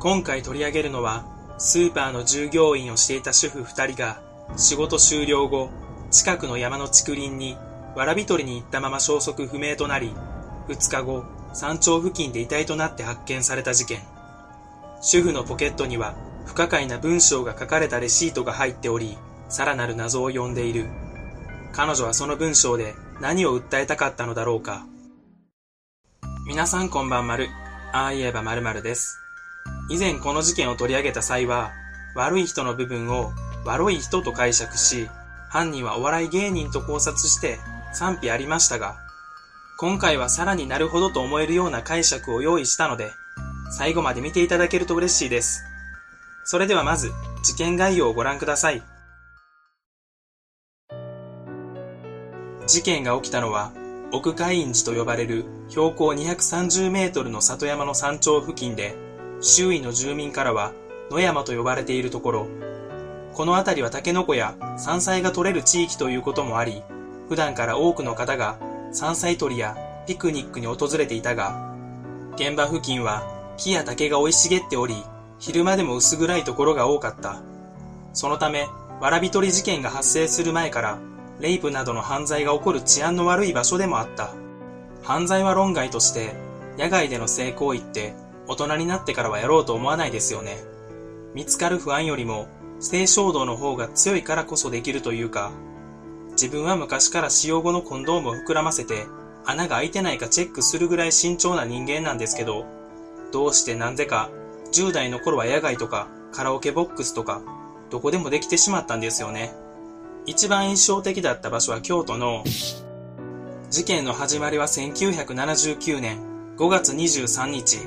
今回取り上げるのは、スーパーの従業員をしていた主婦二人が、仕事終了後、近くの山の竹林に、わらび取りに行ったまま消息不明となり、二日後、山頂付近で遺体となって発見された事件。主婦のポケットには、不可解な文章が書かれたレシートが入っており、さらなる謎を呼んでいる。彼女はその文章で何を訴えたかったのだろうか。皆さんこんばんまる。ああ言えばまるまるです。以前この事件を取り上げた際は、悪い人の部分を悪い人と解釈し、犯人はお笑い芸人と考察して賛否ありましたが、今回はさらになるほどと思えるような解釈を用意したので、最後まで見ていただけると嬉しいです。それではまず、事件概要をご覧ください。事件が起きたのは、奥海院寺と呼ばれる標高230メートルの里山の山頂付近で、周囲の住民からは野山と呼ばれているところ、この辺りはタケノコや山菜が取れる地域ということもあり、普段から多くの方が山菜採りやピクニックに訪れていたが、現場付近は木や竹が生い茂っており、昼間でも薄暗いところが多かった。そのため、わらび取り事件が発生する前からレイプなどの犯罪が起こる治安の悪い場所でもあった。犯罪は論外として、野外での性行為って大人になってからはやろうと思わないですよね。見つかる不安よりも性衝動の方が強いからこそできるというか、自分は昔から使用後のコンドームを膨らませて穴が開いてないかチェックするぐらい慎重な人間なんですけど、どうしてなんでか10代の頃は野外とかカラオケボックスとかどこでもできてしまったんですよね。一番印象的だった場所は京都の、事件の始まりは1979年5月23日、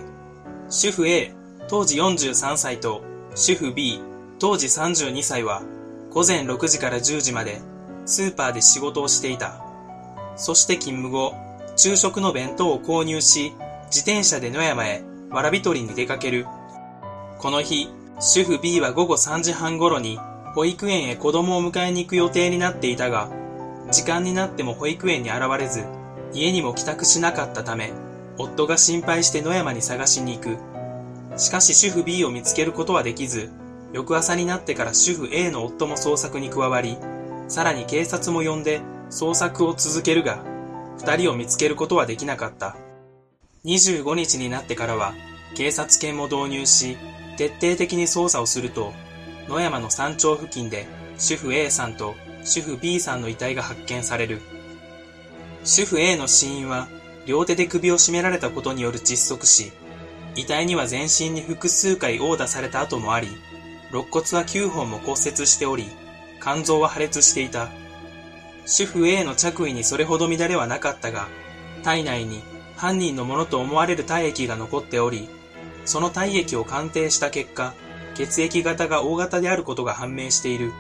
主婦 A 当時43歳と主婦 B 当時32歳は午前6時から10時までスーパーで仕事をしていた。そして勤務後、昼食の弁当を購入し、自転車で野山へわらび取りに出かける。この日、主婦 B は午後3時半頃に保育園へ子供を迎えに行く予定になっていたが、時間になっても保育園に現れず、家にも帰宅しなかったため、夫が心配して野山に探しに行く。しかし主婦 B を見つけることはできず、翌朝になってから主婦 A の夫も捜索に加わり、さらに警察も呼んで捜索を続けるが、二人を見つけることはできなかった。25日になってからは、警察犬も導入し、徹底的に捜査をすると、野山の山頂付近で主婦 A さんと主婦 B さんの遺体が発見される。主婦 A の死因は両手で首を絞められたことによる窒息死。遺体には全身に複数回殴打された跡もあり、肋骨は9本も骨折しており、肝臓は破裂していた。主婦 A の着衣にそれほど乱れはなかったが、体内に犯人のものと思われる体液が残っており、その体液を鑑定した結果、血液型が O 型であることが判明している。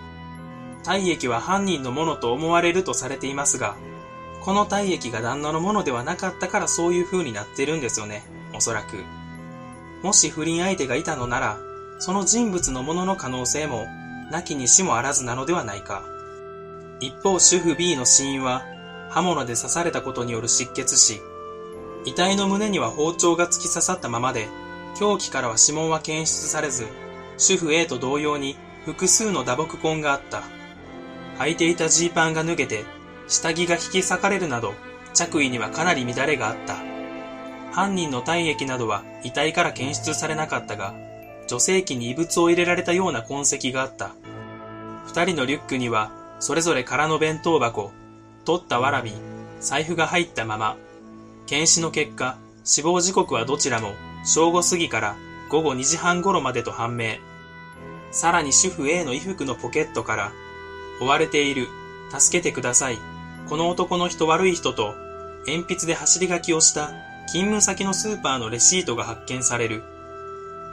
体液は犯人のものと思われるとされていますが、この体液が旦那のものではなかったからそういう風になってるんですよね、おそらく。もし不倫相手がいたのなら、その人物のものの可能性も、なきにしもあらずなのではないか。一方、主婦 B の死因は、刃物で刺されたことによる失血死。遺体の胸には包丁が突き刺さったままで、凶器からは指紋は検出されず、主婦 A と同様に複数の打撲痕があった。履いていたジーパンが脱げて、下着が引き裂かれるなど、着衣にはかなり乱れがあった。犯人の体液などは遺体から検出されなかったが、女性器に異物を入れられたような痕跡があった。二人のリュックには、それぞれ空の弁当箱、取ったわらび、財布が入ったまま。検視の結果、死亡時刻はどちらも正午過ぎから午後2時半頃までと判明。さらに主婦 A の衣服のポケットから、追われている、助けてください。この男の人悪い人と、鉛筆で走り書きをした勤務先のスーパーのレシートが発見される。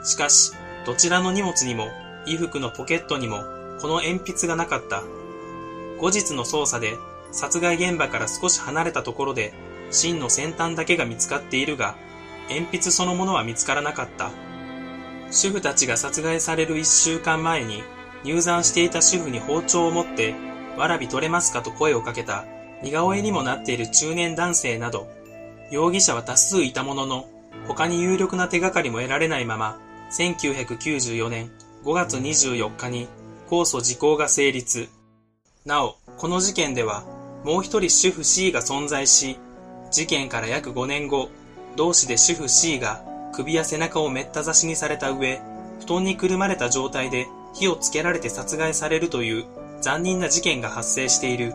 しかし、どちらの荷物にも、衣服のポケットにも、この鉛筆がなかった。後日の捜査で、殺害現場から少し離れたところで、芯の先端だけが見つかっているが、鉛筆そのものは見つからなかった。主婦たちが殺害される一週間前に入山していた主婦に包丁を持ってわらび取れますかと声をかけた似顔絵にもなっている中年男性など容疑者は多数いたものの他に有力な手がかりも得られないまま1994年5月24日に控訴時効が成立。なお、この事件では、もう一人主婦 C が存在し、事件から約5年後、同志で主婦 C が首や背中をめった刺しにされた上、布団にくるまれた状態で火をつけられて殺害されるという残忍な事件が発生している。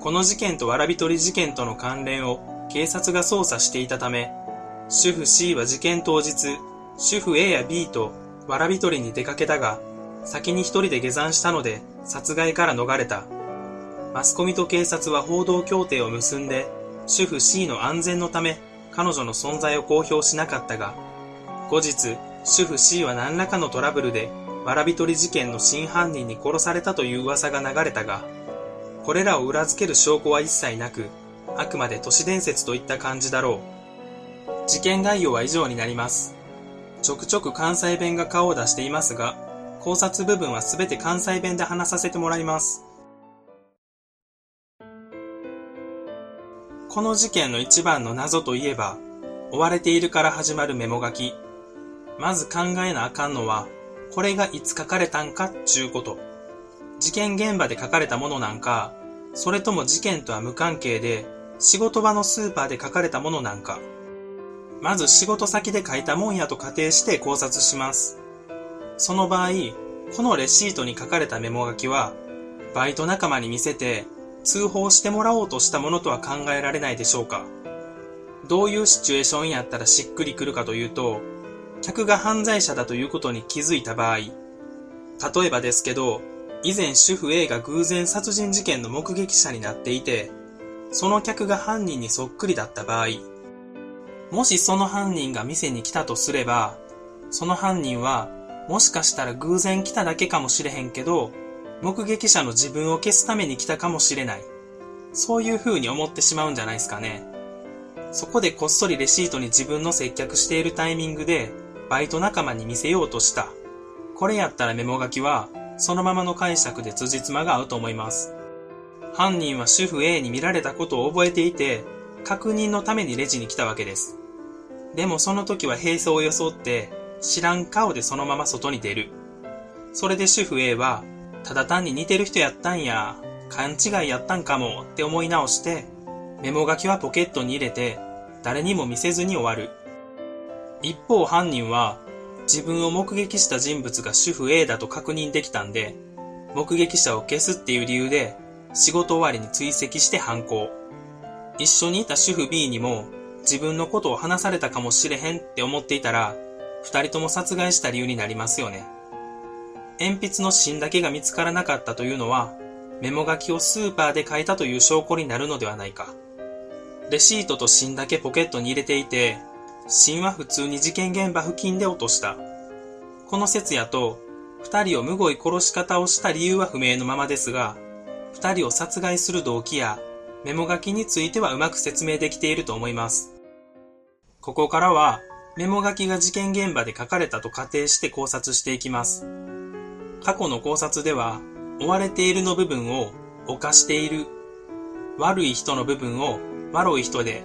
この事件とわらび取り事件との関連を警察が捜査していたため、主婦 C は事件当日、主婦 A や B とわらび取りに出かけたが、先に一人で下山したので殺害から逃れた。マスコミと警察は報道協定を結んで、主婦 C の安全のため彼女の存在を公表しなかったが、後日、主婦 C は何らかのトラブルで、わらび取り事件の真犯人に殺されたという噂が流れたが、これらを裏付ける証拠は一切なく、あくまで都市伝説といった感じだろう。事件概要は以上になります。ちょくちょく関西弁が顔を出していますが、考察部分はすべて関西弁で話させてもらいます。この事件の一番の謎といえば、追われているから始まるメモ書き。まず考えなあかんのは、これがいつ書かれたんかっちゅうこと。事件現場で書かれたものなんか、それとも事件とは無関係で、仕事場のスーパーで書かれたものなんか。まず仕事先で書いたもんやと仮定して考察します。その場合、このレシートに書かれたメモ書きは、バイト仲間に見せて、通報してもらおうとしたものとは考えられないでしょうかどういうシチュエーションやったらしっくりくるかというと、客が犯罪者だということに気づいた場合、例えばですけど、以前主婦 A が偶然殺人事件の目撃者になっていて、その客が犯人にそっくりだった場合、もしその犯人が店に来たとすれば、その犯人は、もしかしたら偶然来ただけかもしれへんけど、目撃者の自分を消すために来たかもしれない。そういう風に思ってしまうんじゃないですかね。そこでこっそりレシートに自分の接客しているタイミングで、バイト仲間に見せようとした。これやったらメモ書きは、そのままの解釈で辻褄が合うと思います。犯人は主婦 A に見られたことを覚えていて、確認のためにレジに来たわけです。でもその時は並走を装って、知らん顔でそのまま外に出る。それで主婦 A は、ただ単に似てる人やったんや、勘違いやったんかもって思い直して、メモ書きはポケットに入れて、誰にも見せずに終わる。一方犯人は、自分を目撃した人物が主婦 A だと確認できたんで、目撃者を消すっていう理由で、仕事終わりに追跡して犯行。一緒にいた主婦 B にも、自分のことを話されたかもしれへんって思っていたら、二人とも殺害した理由になりますよね。鉛筆の芯だけが見つからなかったというのは、メモ書きをスーパーで書いたという証拠になるのではないか。レシートと芯だけポケットに入れていて、芯は普通に事件現場付近で落とした。この説やと、二人をむごい殺し方をした理由は不明のままですが、二人を殺害する動機やメモ書きについてはうまく説明できていると思います。ここからはメモ書きが事件現場で書かれたと仮定して考察していきます。過去の考察では、追われているの部分を犯している、悪い人の部分を悪い人で、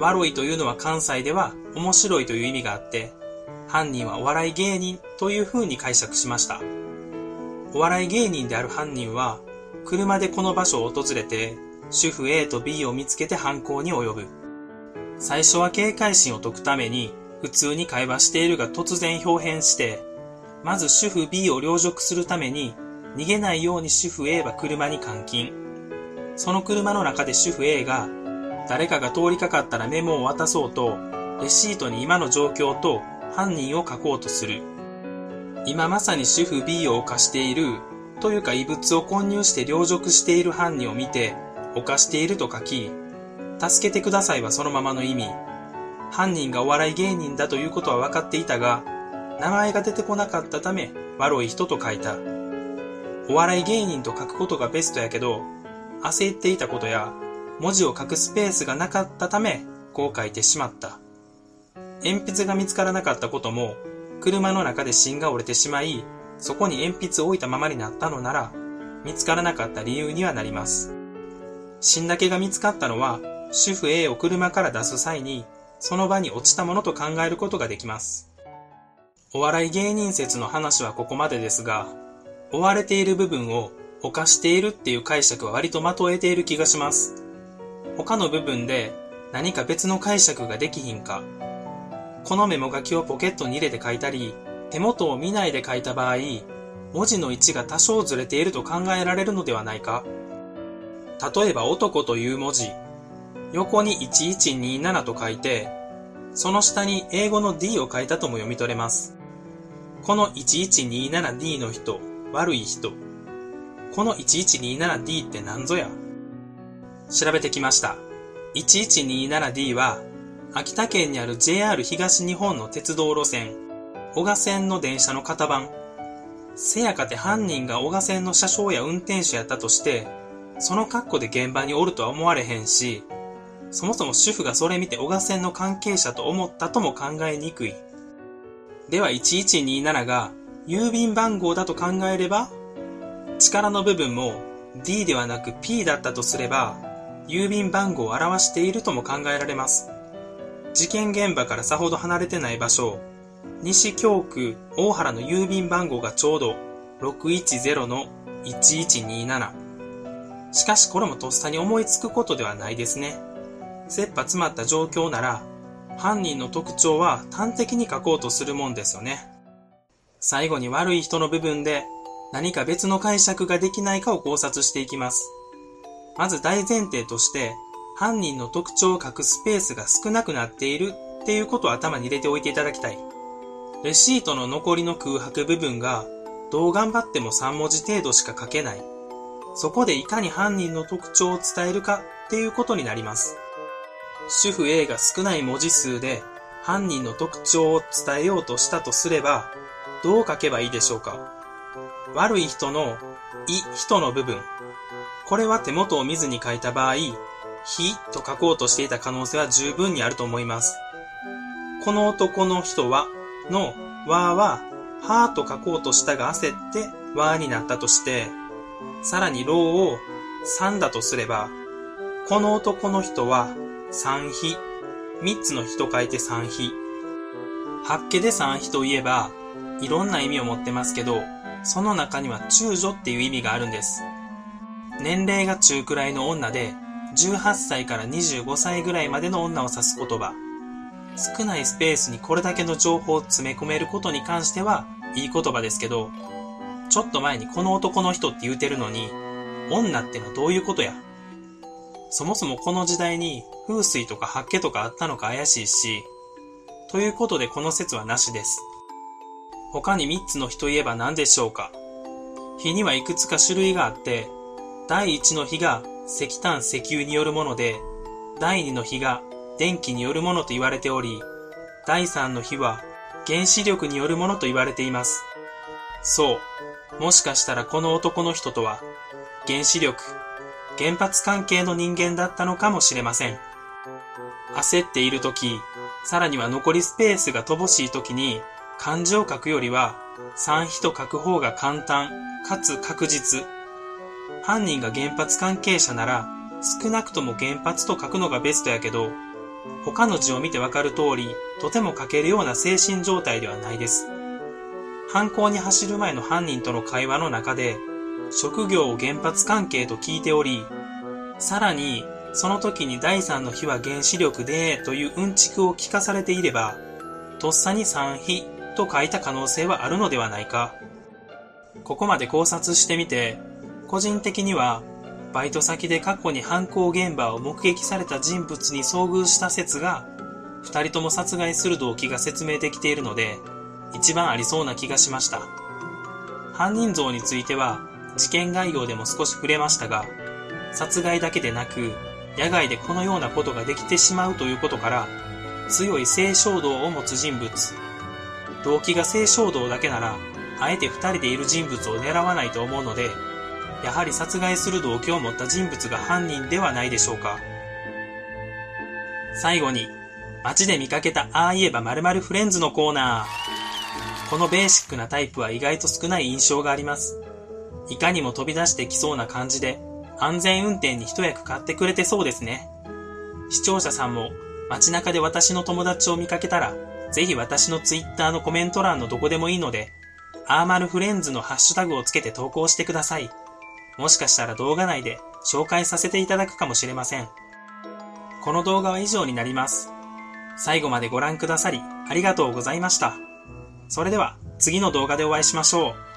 悪いというのは関西では面白いという意味があって、犯人はお笑い芸人という風に解釈しました。お笑い芸人である犯人は、車でこの場所を訪れて、主婦 A と B を見つけて犯行に及ぶ。最初は警戒心を解くために、普通に会話しているが突然表変して、まず主婦 B を凌辱するために、逃げないように主婦 A は車に監禁。その車の中で主婦 A が、誰かが通りかかったらメモを渡そうと、レシートに今の状況と犯人を書こうとする。今まさに主婦 B を犯している、というか異物を混入して凌辱している犯人を見て、犯していると書き、助けてくださいはそのままの意味。犯人がお笑い芸人だということは分かっていたが、名前が出てこなかったため、悪い人と書いた。お笑い芸人と書くことがベストやけど、焦っていたことや、文字を書くスペースがなかったため、こう書いてしまった。鉛筆が見つからなかったことも、車の中で芯が折れてしまい、そこに鉛筆を置いたままになったのなら、見つからなかった理由にはなります。芯だけが見つかったのは、主婦 A を車から出す際に、その場に落ちたものと考えることができます。お笑い芸人説の話はここまでですが、追われている部分を犯しているっていう解釈は割とまとえている気がします。他の部分で何か別の解釈ができひんか。このメモ書きをポケットに入れて書いたり、手元を見ないで書いた場合、文字の位置が多少ずれていると考えられるのではないか例えば男という文字、横に1127と書いて、その下に英語の D を書いたとも読み取れます。この 1127D の人、悪い人。この 1127D って何ぞや調べてきました。1127D は、秋田県にある JR 東日本の鉄道路線、小賀線の電車の型番。せやかて犯人が小賀線の車掌や運転手やったとして、その格好で現場におるとは思われへんし、そもそも主婦がそれ見て小賀線の関係者と思ったとも考えにくい。では1127が郵便番号だと考えれば、力の部分も D ではなく P だったとすれば、郵便番号を表しているとも考えられます。事件現場からさほど離れてない場所、西京区大原の郵便番号がちょうど610の1127。しかしこれもとっさに思いつくことではないですね。切羽詰まった状況なら、犯人の特徴は端的に書こうとするもんですよね。最後に悪い人の部分で何か別の解釈ができないかを考察していきます。まず大前提として、犯人の特徴を書くスペースが少なくなっているっていうことを頭に入れておいていただきたい。レシートの残りの空白部分がどう頑張っても3文字程度しか書けない。そこでいかに犯人の特徴を伝えるかっていうことになります。主婦 A が少ない文字数で犯人の特徴を伝えようとしたとすれば、どう書けばいいでしょうか悪い人のい、人の部分。これは手元を見ずに書いた場合、ひと書こうとしていた可能性は十分にあると思います。この男の人は、の、わは、はと書こうとしたが焦って、わになったとして、さらにローを3だとすれば、この男の人は3比、3つの日と書いて3比。八家で3比といえば、いろんな意味を持ってますけど、その中には中女っていう意味があるんです。年齢が中くらいの女で、18歳から25歳ぐらいまでの女を指す言葉。少ないスペースにこれだけの情報を詰め込めることに関しては、いい言葉ですけど、ちょっと前にこの男の人って言うてるのに、女ってのはどういうことや？そもそもこの時代に風水とか八家とかあったのか怪しいし、ということでこの説はなしです。他に3つの日といえば何でしょうか？日にはいくつか種類があって、第1の日が石炭石油によるもので、第2の日が電気によるものと言われており、第3の日は原子力によるものと言われています。そう。もしかしたらこの男の人とは、原子力、原発関係の人間だったのかもしれません。焦っている時、さらには残りスペースが乏しい時に、漢字を書くよりは、三比と書く方が簡単、かつ確実。犯人が原発関係者なら、少なくとも原発と書くのがベストやけど、他の字を見てわかる通り、とても書けるような精神状態ではないです。犯行に走る前の犯人との会話の中で、職業を原発関係と聞いており、さらに、その時に第三の日は原子力で、といううんちくを聞かされていれば、とっさに三日と書いた可能性はあるのではないか。ここまで考察してみて、個人的には、バイト先で過去に犯行現場を目撃された人物に遭遇した説が、二人とも殺害する動機が説明できているので、一番ありそうな気がしました。犯人像については事件概要でも少し触れましたが、殺害だけでなく、野外でこのようなことができてしまうということから、強い性衝動を持つ人物、動機が性衝動だけなら、あえて二人でいる人物を狙わないと思うので、やはり殺害する動機を持った人物が犯人ではないでしょうか。最後に、街で見かけたああ言えば〇〇フレンズのコーナー。このベーシックなタイプは意外と少ない印象があります。いかにも飛び出してきそうな感じで、安全運転に一役買ってくれてそうですね。視聴者さんも街中で私の友達を見かけたら、ぜひ私のツイッターのコメント欄のどこでもいいので、アーマルフレンズのハッシュタグをつけて投稿してください。もしかしたら動画内で紹介させていただくかもしれません。この動画は以上になります。最後までご覧くださりありがとうございました。それでは次の動画でお会いしましょう。